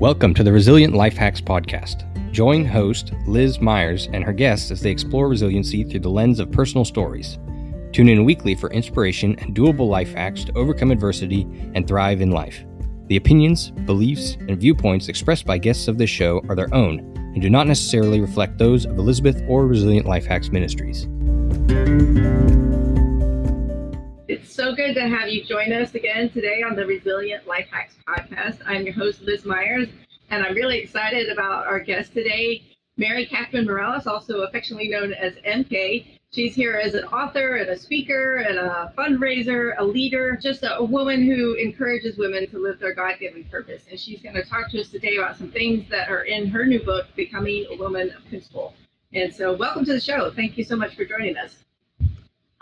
Welcome to the Resilient Life Hacks Podcast. Join host Liz Myers and her guests as they explore resiliency through the lens of personal stories. Tune in weekly for inspiration and doable life hacks to overcome adversity and thrive in life. The opinions, beliefs, and viewpoints expressed by guests of this show are their own and do not necessarily reflect those of Elizabeth or Resilient Life Hacks Ministries. So good to have you join us again today on the Resilient Life Hacks podcast. I'm your host, Liz Myers, and I'm really excited about our guest today, Mary Catherine Morales, also affectionately known as MK. She's here as an author and a speaker and a fundraiser, a leader, just a, a woman who encourages women to live their God given purpose. And she's going to talk to us today about some things that are in her new book, Becoming a Woman of Principle. And so, welcome to the show. Thank you so much for joining us.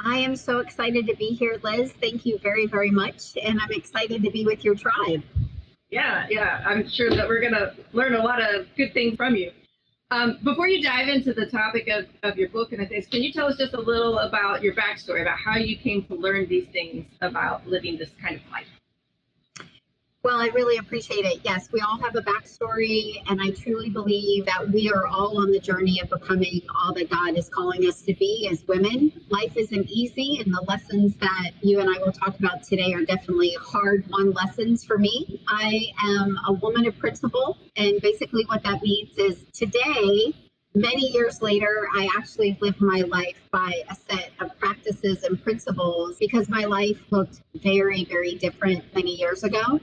I am so excited to be here, Liz. Thank you very, very much. And I'm excited to be with your tribe. Yeah, yeah. I'm sure that we're going to learn a lot of good things from you. Um, before you dive into the topic of, of your book and things, can you tell us just a little about your backstory, about how you came to learn these things about living this kind of life? Well, I really appreciate it. Yes, we all have a backstory, and I truly believe that we are all on the journey of becoming all that God is calling us to be as women. Life isn't easy, and the lessons that you and I will talk about today are definitely hard won lessons for me. I am a woman of principle, and basically, what that means is today, many years later, I actually live my life by a set of practices and principles because my life looked very, very different many years ago.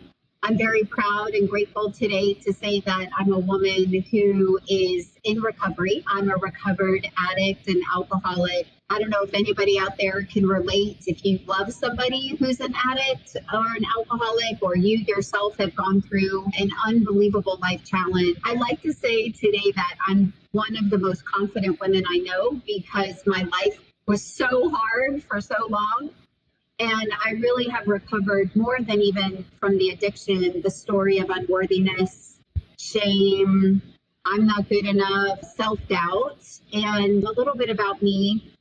I'm very proud and grateful today to say that I'm a woman who is in recovery. I'm a recovered addict and alcoholic. I don't know if anybody out there can relate. If you love somebody who's an addict or an alcoholic, or you yourself have gone through an unbelievable life challenge, I'd like to say today that I'm one of the most confident women I know because my life was so hard for so long and I really have recovered more than even from the addiction, the story of unworthiness, shame, I'm not good enough, self doubt, and a little bit about me.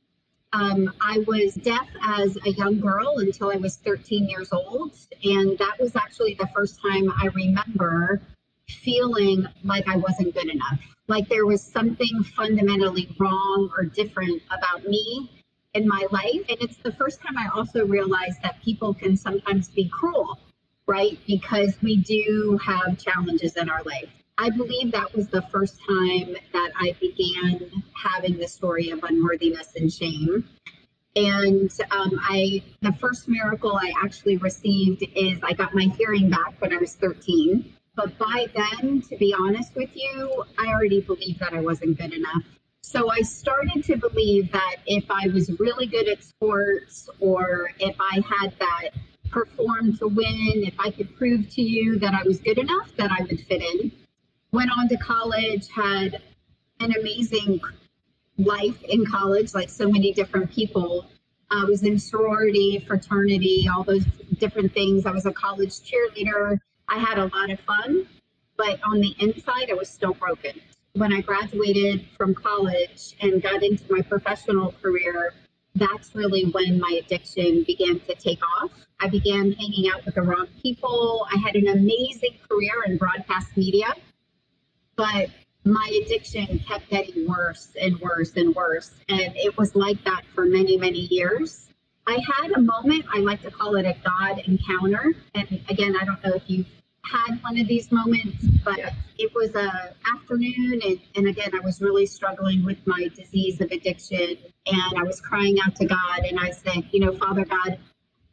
Um, I was deaf as a young girl until I was 13 years old. And that was actually the first time I remember feeling like I wasn't good enough, like there was something fundamentally wrong or different about me in my life. And it's the first time I also realized that people can sometimes be cruel, right? Because we do have challenges in our life. I believe that was the first time that I began having the story of unworthiness and shame. And um, I, the first miracle I actually received is I got my hearing back when I was 13. But by then, to be honest with you, I already believed that I wasn't good enough. So I started to believe that if I was really good at sports or if I had that perform to win, if I could prove to you that I was good enough, that I would fit in. Went on to college, had an amazing life in college, like so many different people. I was in sorority, fraternity, all those different things. I was a college cheerleader. I had a lot of fun, but on the inside, I was still broken when I graduated from college and got into my professional career, that's really when my addiction began to take off. I began hanging out with the wrong people. I had an amazing career in broadcast media, but my addiction kept getting worse and worse and worse. And it was like that for many, many years. I had a moment, I like to call it a God encounter. And again, I don't know if you've had one of these moments, but it was a afternoon, and, and again, I was really struggling with my disease of addiction, and I was crying out to God, and I said, you know, Father God,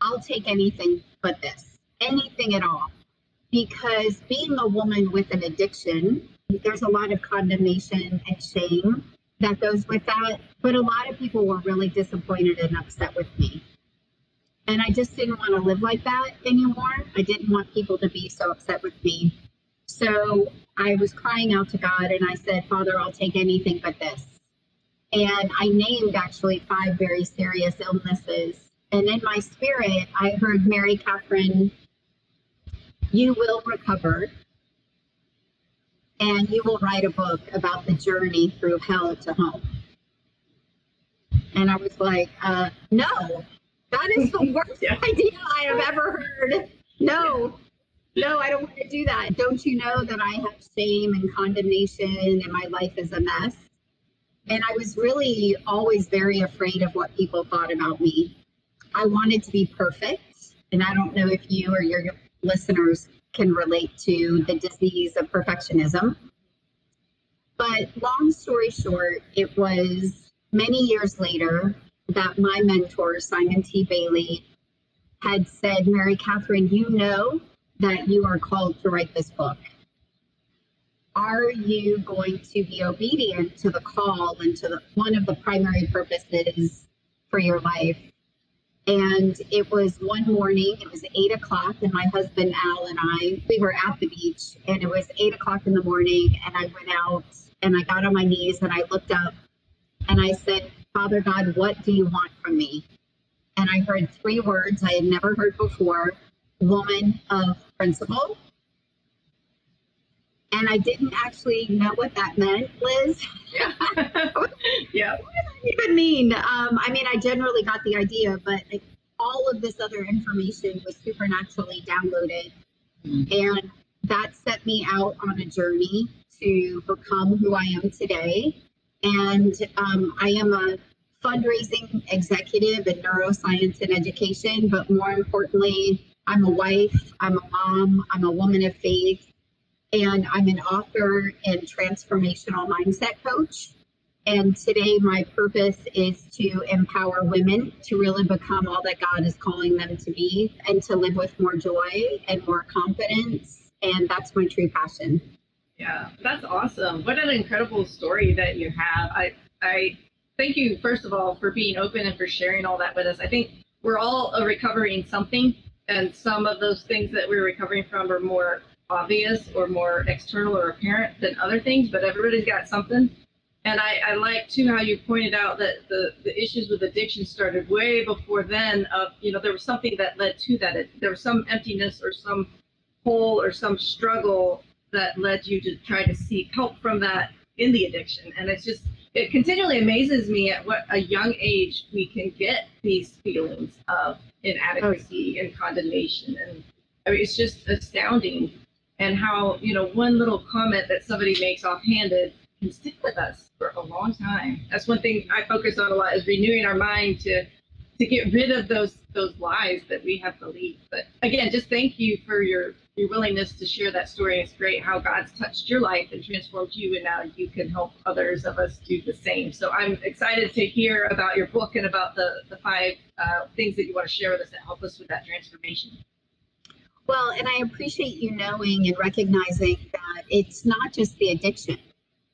I'll take anything but this, anything at all, because being a woman with an addiction, there's a lot of condemnation and shame that goes with that, but a lot of people were really disappointed and upset with me. And I just didn't want to live like that anymore. I didn't want people to be so upset with me. So I was crying out to God and I said, Father, I'll take anything but this. And I named actually five very serious illnesses. And in my spirit, I heard Mary Catherine, you will recover and you will write a book about the journey through hell to home. And I was like, uh, no, that is the worst yeah. idea I have ever heard. No, no, I don't want to do that. Don't you know that I have shame and condemnation and my life is a mess? And I was really always very afraid of what people thought about me. I wanted to be perfect. And I don't know if you or your listeners can relate to the disease of perfectionism. But long story short, it was many years later that my mentor, Simon T. Bailey, had said, Mary Catherine, you know that you are called to write this book. Are you going to be obedient to the call and to the, one of the primary purposes for your life? And it was one morning, it was eight o'clock, and my husband Al and I, we were at the beach, and it was eight o'clock in the morning, and I went out and I got on my knees and I looked up and I said, Father God, what do you want from me? And I heard three words I had never heard before woman of principle. And I didn't actually know what that meant, Liz. Yeah. yeah. What does that even mean? Um, I mean, I generally got the idea, but like, all of this other information was supernaturally downloaded. Mm-hmm. And that set me out on a journey to become who I am today. And um, I am a fundraising executive in neuroscience and education, but more importantly, I'm a wife, I'm a mom, I'm a woman of faith, and I'm an author and transformational mindset coach. And today, my purpose is to empower women to really become all that God is calling them to be and to live with more joy and more confidence. And that's my true passion. Yeah, that's awesome. What an incredible story that you have. I, I thank you, first of all, for being open and for sharing all that with us. I think we're all recovering something, and some of those things that we're recovering from are more obvious or more external or apparent than other things, but everybody's got something. And I, I like too how you pointed out that the, the issues with addiction started way before then. Of you know, there was something that led to that. It, there was some emptiness or some hole or some struggle that led you to try to seek help from that in the addiction. And it's just, it continually amazes me at what a young age we can get these feelings of inadequacy oh, and condemnation. And I mean, it's just astounding. And how, you know, one little comment that somebody makes offhanded can stick with us for a long time. That's one thing I focus on a lot is renewing our mind to to get rid of those those lies that we have believed. But again, just thank you for your your willingness to share that story. is great how God's touched your life and transformed you, and now you can help others of us do the same. So I'm excited to hear about your book and about the the five uh, things that you want to share with us that help us with that transformation. Well, and I appreciate you knowing and recognizing that it's not just the addiction,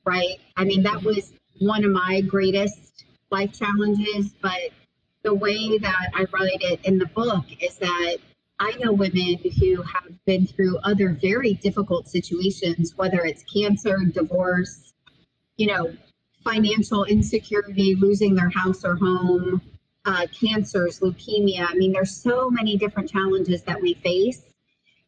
right? I mean, that was one of my greatest life challenges, but the way that I write it in the book is that I know women who have been through other very difficult situations, whether it's cancer, divorce, you know, financial insecurity, losing their house or home, uh, cancers, leukemia. I mean, there's so many different challenges that we face.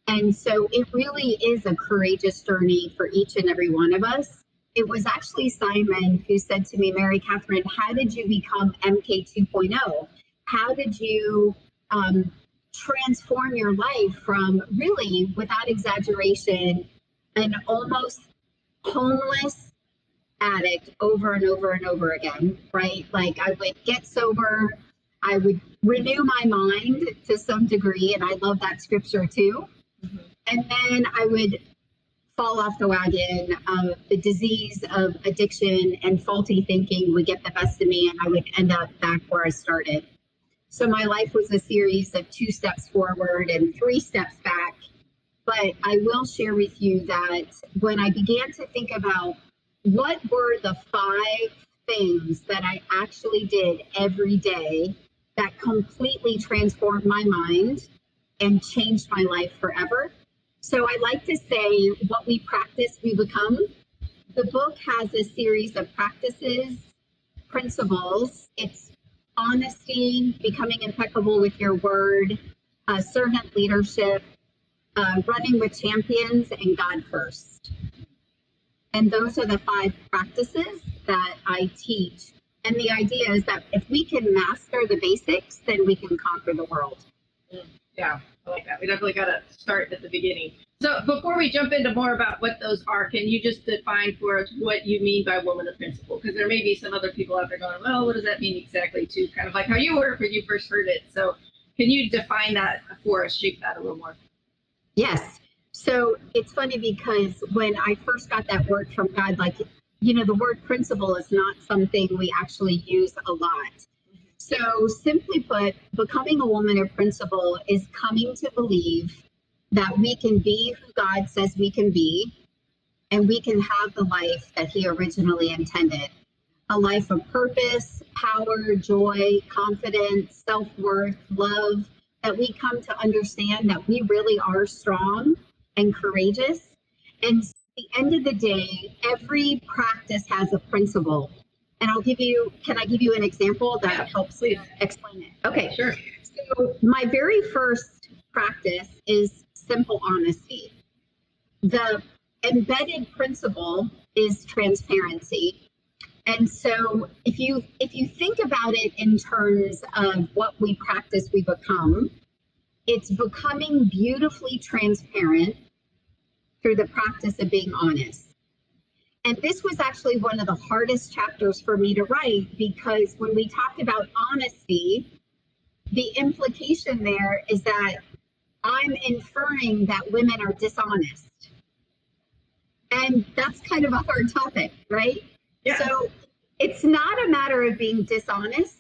And so it really is a courageous journey for each and every one of us it was actually Simon who said to me, Mary Catherine, how did you become MK 2.0? How did you um, transform your life from really, without exaggeration, an almost homeless addict over and over and over again, right? Like I would get sober, I would renew my mind to some degree, and I love that scripture too. Mm-hmm. And then I would fall off the wagon. Um, the disease of addiction and faulty thinking would get the best of me, and I would end up back where I started. So my life was a series of two steps forward and three steps back. But I will share with you that when I began to think about what were the five things that I actually did every day that completely transformed my mind and changed my life forever, so I like to say, what we practice, we become. The book has a series of practices, principles. It's honesty, becoming impeccable with your word, uh, servant leadership, uh, running with champions, and God first. And those are the five practices that I teach. And the idea is that if we can master the basics, then we can conquer the world. Yeah. I like that. We definitely got to start at the beginning. So before we jump into more about what those are, can you just define for us what you mean by woman of principle? Because there may be some other people out there going, well, what does that mean exactly? Too kind of like how you were when you first heard it. So can you define that for us, shape that a little more? Yes. So it's funny because when I first got that word from God, like, you know, the word principle is not something we actually use a lot. So simply put, becoming a woman of principle is coming to believe that we can be who God says we can be, and we can have the life that He originally intended a life of purpose, power, joy, confidence, self worth, love, that we come to understand that we really are strong and courageous. And at the end of the day, every practice has a principle. And I'll give you, can I give you an example that helps please. explain it? Okay. Sure. So, my very first practice is simple honesty. The embedded principle is transparency. And so if you if you think about it in terms of what we practice we become, it's becoming beautifully transparent through the practice of being honest. And this was actually one of the hardest chapters for me to write because when we talked about honesty, the implication there is that I'm inferring that women are dishonest. And that's kind of a hard topic, right? Yeah. So it's not a matter of being dishonest,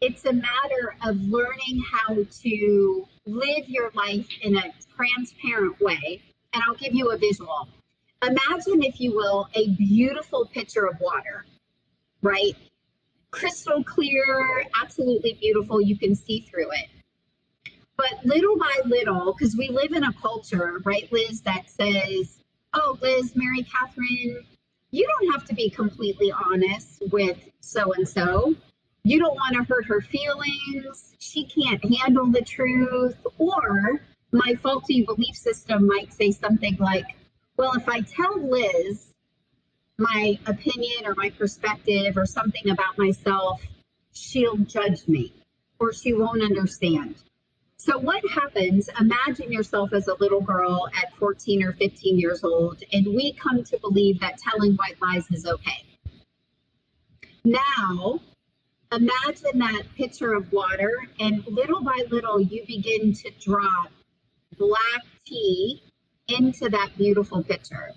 it's a matter of learning how to live your life in a transparent way. And I'll give you a visual. Imagine, if you will, a beautiful pitcher of water, right? Crystal clear, absolutely beautiful. You can see through it. But little by little, because we live in a culture, right, Liz, that says, oh, Liz, Mary Catherine, you don't have to be completely honest with so and so. You don't want to hurt her feelings. She can't handle the truth. Or my faulty belief system might say something like, well, if I tell Liz my opinion or my perspective or something about myself, she'll judge me or she won't understand. So, what happens? Imagine yourself as a little girl at 14 or 15 years old, and we come to believe that telling white lies is okay. Now, imagine that pitcher of water, and little by little, you begin to drop black tea into that beautiful pitcher.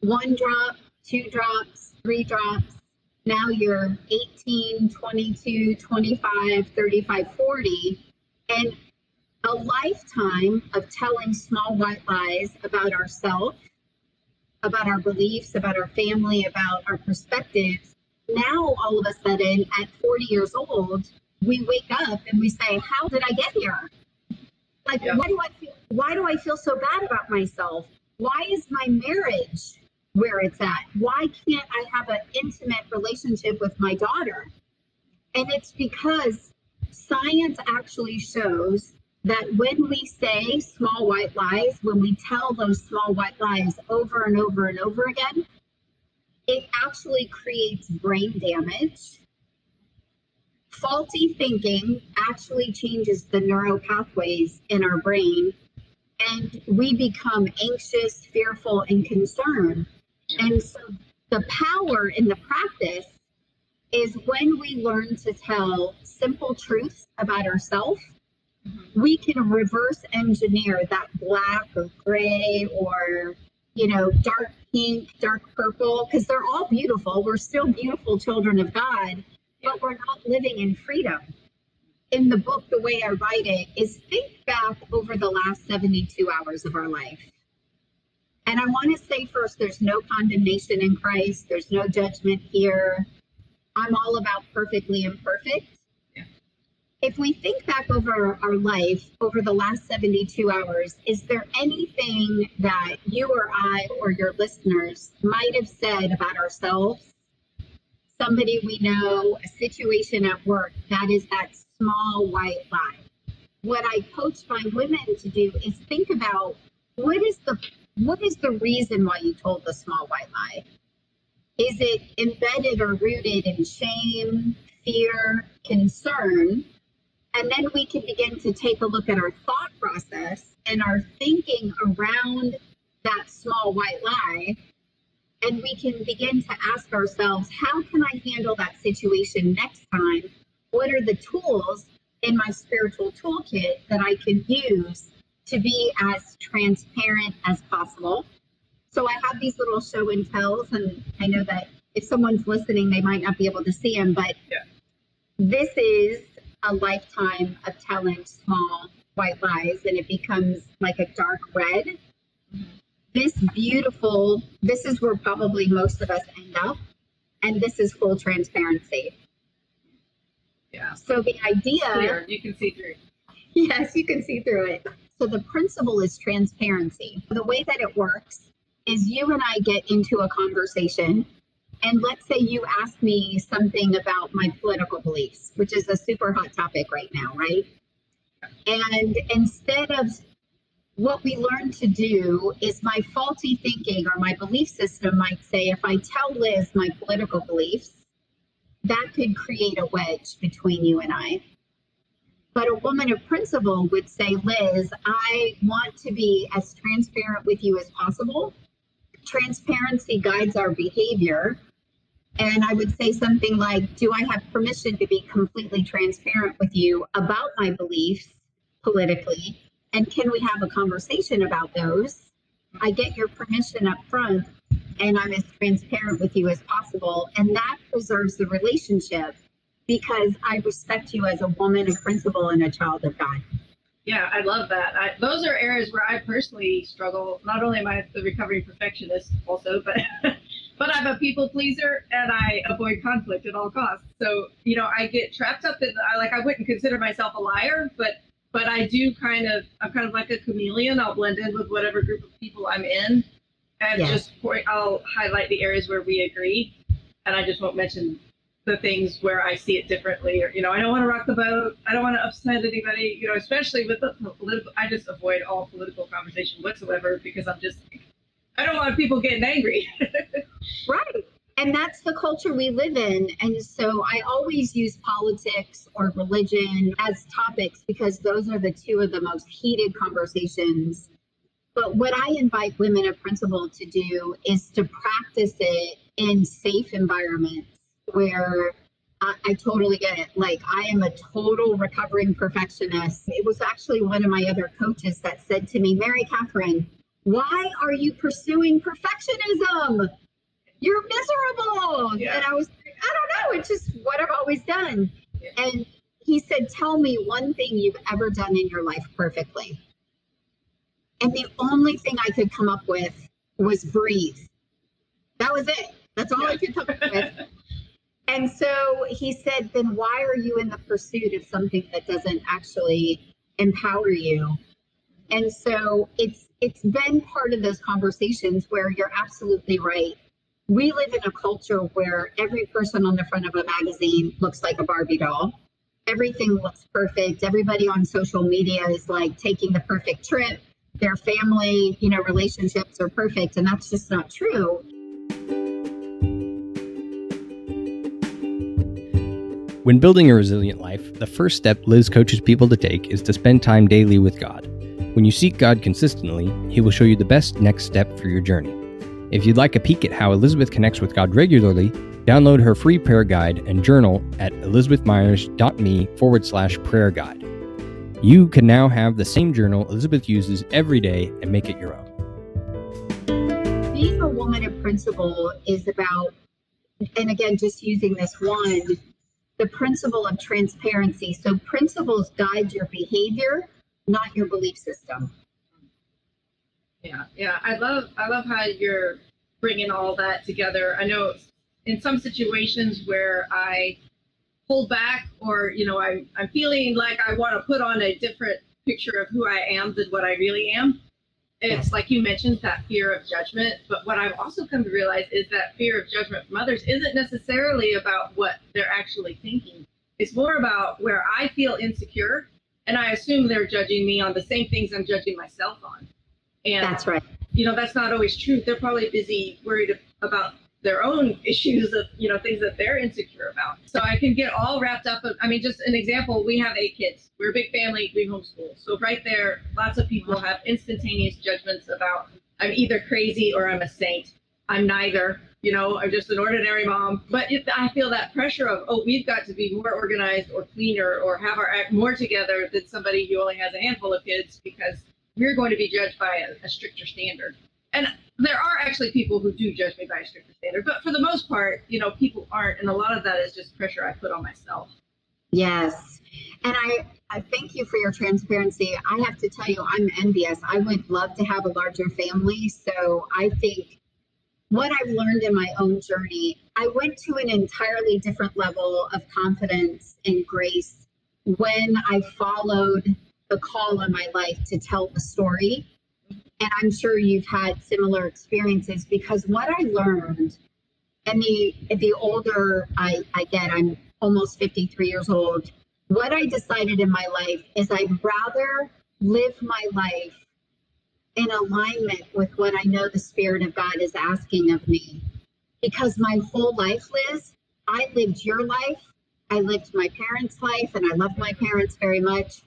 One drop, two drops, three drops. Now you're 18, 22, 25, 35, 40 and a lifetime of telling small white lies about ourselves, about our beliefs, about our family, about our perspectives. Now, all of a sudden, at 40 years old, we wake up and we say, "How did I get here? Like, Yeah. why do I feel? Why do I feel so bad about myself? Why is my marriage where it's at? Why can't I have an intimate relationship with my daughter?" And it's because science actually shows that when we say small white lies, when we tell those small white lies over and over and over again, it actually creates brain damage. Faulty thinking actually changes the neural pathways in our brain, and we become anxious, fearful, and concerned. And so the power in the practice is when we learn to tell simple truths about ourselves, mm-hmm. we can reverse engineer that black or gray or you know dark pink, dark purple because they're all beautiful. We're still beautiful children of God, but we're not living in freedom. In the book, the way I write it is think back over the last 72 hours of our life. And I want to say first, there's no condemnation in Christ. There's no judgment here. I'm all about perfectly imperfect. Yeah. If we think back over our life over the last 72 hours, is there anything that you or I or your listeners might have said about ourselves? Somebody we know, a situation at work that is that small white lie. What I coach my women to do is think about what is the what is the reason why you told the small white lie? Is it embedded or rooted in shame, fear, concern? And then we can begin to take a look at our thought process and our thinking around that small white lie. And we can begin to ask ourselves, how can I handle that situation next time? What are the tools in my spiritual toolkit that I can use to be as transparent as possible? So I have these little show and tells, and I know that if someone's listening, they might not be able to see them, but yeah. this is a lifetime of telling small white lies, and it becomes like a dark red. This beautiful, this is where probably most of us end up, and this is full transparency. Yeah. So the idea, Clear. you can see through. Yes, you can see through it. So the principle is transparency. The way that it works is you and I get into a conversation, and let's say you ask me something about my political beliefs, which is a super hot topic right now, right? And instead of what we learn to do is my faulty thinking or my belief system might say, if I tell Liz my political beliefs, that could create a wedge between you and I. But a woman of principle would say, Liz, I want to be as transparent with you as possible transparency guides our behavior. And I would say something like, Do I have permission to be completely transparent with you about my beliefs politically? And can we have a conversation about those? I get your permission up front and I'm as transparent with you as possible. And that preserves the relationship because I respect you as a woman a principle, and a child of God. Yeah, I love that. I, those are areas where I personally struggle. Not only am I the recovering perfectionist, also, but but I'm a people pleaser and I avoid conflict at all costs. So you know, I get trapped up in. I like. I wouldn't consider myself a liar, but but I do kind of. I'm kind of like a chameleon. I'll blend in with whatever group of people I'm in, and yes. just point. I'll highlight the areas where we agree, and I just won't mention the things where I see it differently, or you know, I don't want to rock the boat. I don't want to upset anybody. You know, especially with the political. I just avoid all political conversation whatsoever because I'm just. I don't want people getting angry. right. And that's the culture we live in. And so I always use politics or religion as topics because those are the two of the most heated conversations. But what I invite women of principle to do is to practice it in safe environments where I, I, totally get it. Like, I am a total recovering perfectionist. It was actually one of my other coaches that said to me, Mary Catherine, why are you pursuing perfectionism? You're miserable. Yeah. And I was like, I don't know. It's just what I've always done. Yeah. And he said, Tell me one thing you've ever done in your life perfectly. And the only thing I could come up with was breathe. That was it. That's all yeah. I could come up with. And so he said, then why are you in the pursuit of something that doesn't actually empower you? And so it's it's been part of those conversations where you're absolutely right. We live in a culture where every person on the front of a magazine looks like a Barbie doll. Everything looks perfect. Everybody on social media is like taking the perfect trip. Their family, you know, relationships are perfect. And that's just not true. When building a resilient life, the first step Liz coaches people to take is to spend time daily with God. When you seek God consistently, He will show you the best next step for your journey. If you'd like a peek at how Elizabeth connects with God regularly, download her free prayer guide and journal at elizabethmyers.me forward slash prayer guide. You can now have the same journal Elizabeth uses every day and make it your own. Being a woman of principle is about, and again, just using this one, the principle of transparency. So principles guide your behavior, not your belief system. Yeah, yeah. I love I love how you're bringing all that together. I know in some situations where I hold back or you know I, I'm feeling like I want to put on a different picture of who I am than what I really am it's like you mentioned that fear of judgment but what i've also come to realize is that fear of judgment from others isn't necessarily about what they're actually thinking. It's more about where i feel insecure and i assume they're judging me on the same things i'm judging myself on. And that's right. you know that's not always true. They're probably busy worried about their own issues of you know things that they're insecure about. So I can get all wrapped up. In, I mean, just an example: we have eight kids. We're a big family. We homeschool. So right there, lots of people have instantaneous judgments about I'm either crazy or I'm a saint. I'm neither. You know, I'm just an ordinary mom. But if I feel that pressure of, oh, we've got to be more organized or cleaner or have our act more together than somebody who only has a handful of kids because we're going to be judged by a, a stricter standard. And there are actually people who do judge me by a stricter standard, but for the most part, you know, people aren't, and a lot of that is just pressure I put on myself. Yes, and I I thank you for your transparency. I have to tell you, I'm envious. I would love to have a larger family, so I think what I've learned in my own journey, I went to an entirely different level of confidence and grace when I followed the call in my life to tell the story and I'm sure you've had similar experiences because what I learned, and the the older I, I get, I'm almost 53 years old. What I decided in my life is I'd rather live my life in alignment with what I know the Spirit of God is asking of me. Because my whole life, Liz, I lived your life. I lived my parents' life, and I love my parents very much.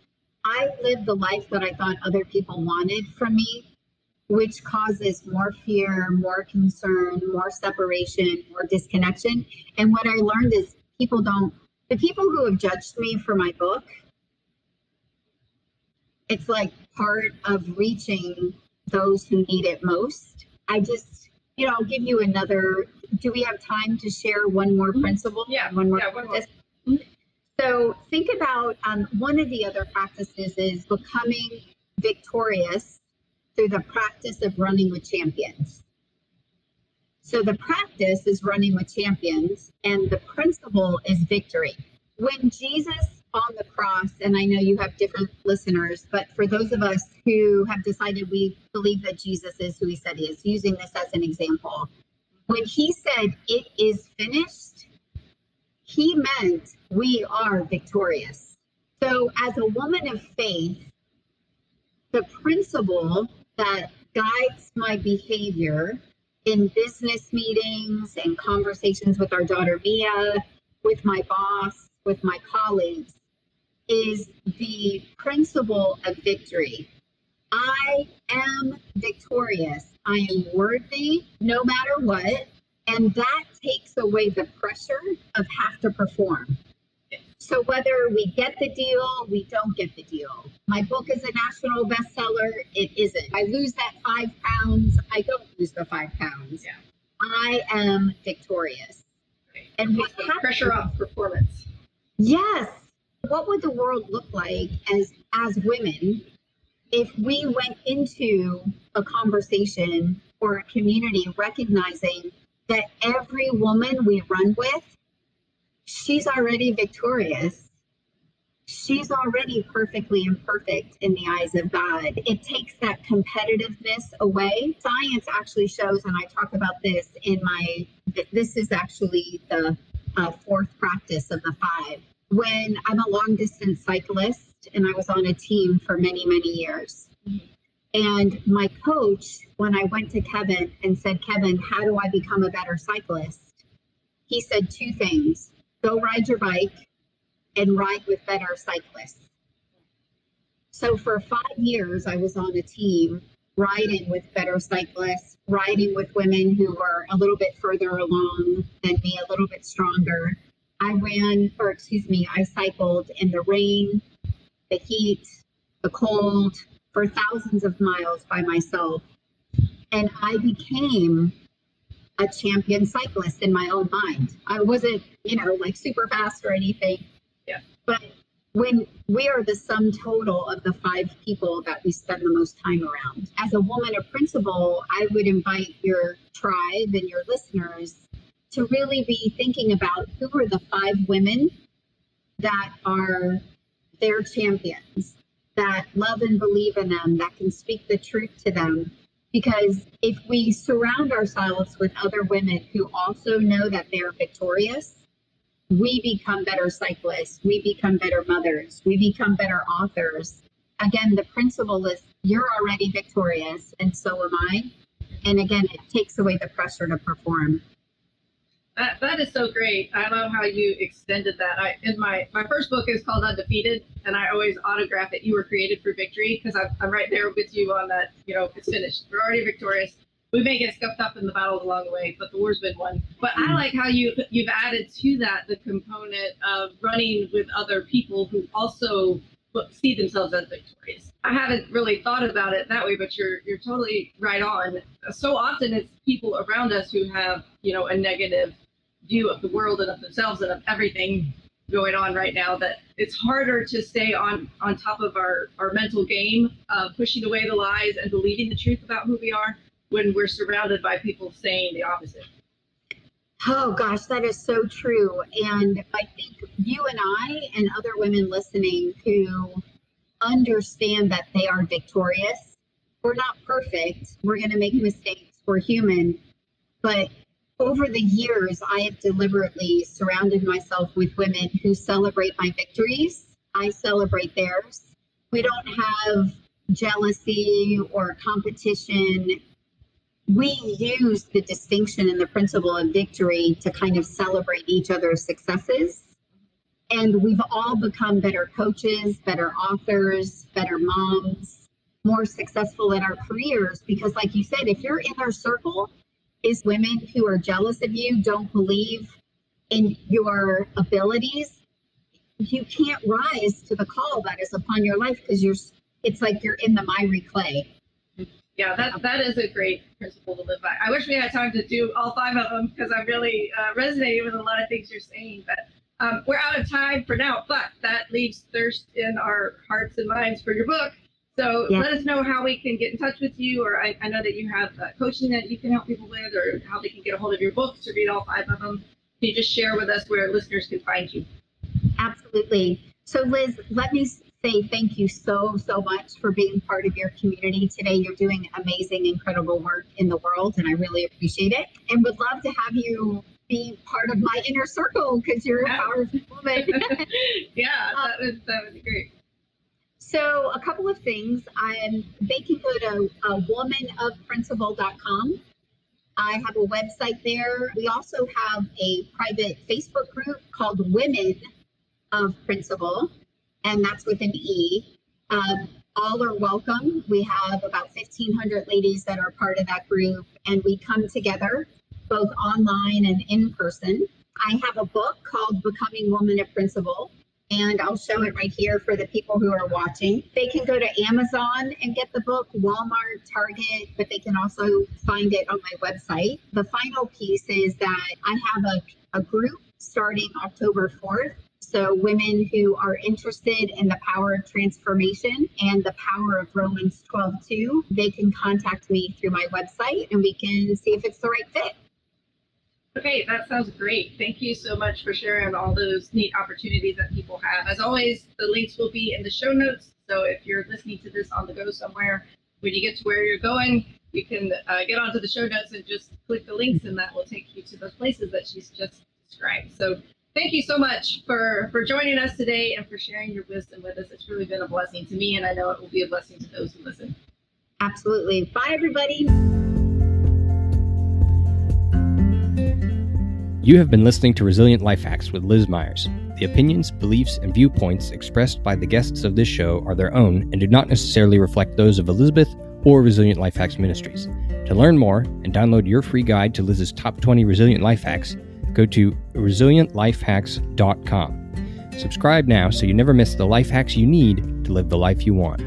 I lived the life that I thought other people wanted from me which causes more fear, more concern, more separation, more disconnection. And what I learned is people don't, the people who have judged me for my book, it's like part of reaching those who need it most. I just, you know, I'll give you another. Do we have time to share one more mm-hmm. principle? Yeah. One more. Yeah, one more. So think about um, one of the other practices is becoming victorious through the practice of running with champions. So the practice is running with champions, and the principle is victory. When Jesus on the cross, and I know you have different listeners, but for those of us who have decided we believe that Jesus is who he said he is, using this as an example, when he said, It is finished, he meant we are victorious. So, as a woman of faith, the principle that guides my behavior in business meetings and conversations with our daughter Mia, with my boss, with my colleagues, is the principle of victory. I am victorious. I am worthy no matter what. And that takes away the pressure of have to perform. So whether we get the deal, we don't get the deal. My book is a national bestseller. It isn't. I lose that five pounds. I don't lose the five pounds. Yeah. I am victorious. And what pressure off performance. Yes. What would the world look like as as women if we went into a conversation or a community recognizing that every woman we run with she's already victorious. She's already perfectly imperfect in the eyes of God. It takes that competitiveness away. Science actually shows, and I talk about this in my, this is actually the uh, fourth practice of the five. When I'm a long distance cyclist and I was on a team for many, many years. And my coach, when I went to Kevin and said, Kevin, how do I become a better cyclist? He said two things go ride your bike and ride with better cyclists. So for five years, I was on a team riding with better cyclists, riding with women who were a little bit further along than me, a little bit stronger. I ran, or excuse me, I cycled in the rain, the heat, the cold for thousands of miles by myself. And I became a champion cyclist in my own mind. I wasn't, you know, like super fast or anything. Yeah. But when we are the sum total of the five people that we spend the most time around. As a woman of principle, I would invite your tribe and your listeners to really be thinking about who are the five women that are their champions, that love and believe in them, that can speak the truth to them, because if we surround ourselves with other women who also know that they're victorious, we become better cyclists, we become better mothers, we become better authors. Again, the principle is you're already victorious, and so am I. And again, it takes away the pressure to perform. That, that is so great. I love how you extended that. I in my my first book is called Undefeated, and I always autograph it. You were created for victory because I'm, I'm right there with you on that. You know, it's finished. We're already victorious. We may get scuffed up in the battles along the way, but the war's been won. But I like how you you've added to that the component of running with other people who also see themselves as victorious. I haven't really thought about it that way, but you're you're totally right on. So often it's people around us who have you know a negative view of the world and of themselves and of everything going on right now that it's harder to stay on on top of our our mental game uh, pushing away the lies and believing the truth about who we are when we're surrounded by people saying the opposite oh gosh that is so true and i think you and i and other women listening who understand that they are victorious we're not perfect we're going to make mistakes we're human but over the years, I have deliberately surrounded myself with women who celebrate my victories. I celebrate theirs. We don't have jealousy or competition. We use the distinction and the principle of victory to kind of celebrate each other's successes. And we've all become better coaches, better authors, better moms, more successful in our careers. Because, like you said, if you're in our circle, is women who are jealous of you, don't believe in your abilities, you can't rise to the call that is upon your life because you're it's like you're in the miry clay. Yeah, that that is a great principle to live by. I wish we had time to do all five of them because I really uh, resonated with a lot of things you're saying. But um, we're out of time for now. But that leaves thirst in our hearts and minds for your book. So yeah. let us know how we can get in touch with you, or I, I know that you have uh, coaching that you can help people with, or how they can get a hold of your books to read all five of them. Can you just share with us where listeners can find you? Absolutely. So, Liz, let me say thank you so, so much for being part of your community today. You're doing amazing, incredible work in the world, and I really appreciate it. And would love to have you be part of my inner circle because you're a powerful woman. yeah, that would, that would be great. So a couple of things. I'm, they can go to uh, womanofprinciple.com. I have a website there. We also have a private Facebook group called Women of Principle, and that's with an E. Um, all are welcome. We have about 1,500 ladies that are part of that group, and we come together both online and in person. I have a book called Becoming Woman of Principle and I'll show it right here for the people who are watching. They can go to Amazon and get the book, Walmart, Target, but they can also find it on my website. The final piece is that I have a, a group starting October 4th. So, women who are interested in the power of transformation and the power of Romans 12 2, they can contact me through my website and we can see if it's the right fit. Okay, that sounds great. Thank you so much for sharing all those neat opportunities that people have. As always, the links will be in the show notes. So if you're listening to this on the go somewhere, when you get to where you're going, you can uh, get onto the show notes and just click the links, and that will take you to those places that she's just described. So thank you so much for for joining us today and for sharing your wisdom with us. It's really been a blessing to me, and I know it will be a blessing to those who listen. Absolutely. Bye, everybody. You have been listening to Resilient Life Hacks with Liz Myers. The opinions, beliefs, and viewpoints expressed by the guests of this show are their own and do not necessarily reflect those of Elizabeth or Resilient Life Hacks Ministries. To learn more and download your free guide to Liz's top 20 resilient life hacks, go to resilientlifehacks.com. Subscribe now so you never miss the life hacks you need to live the life you want.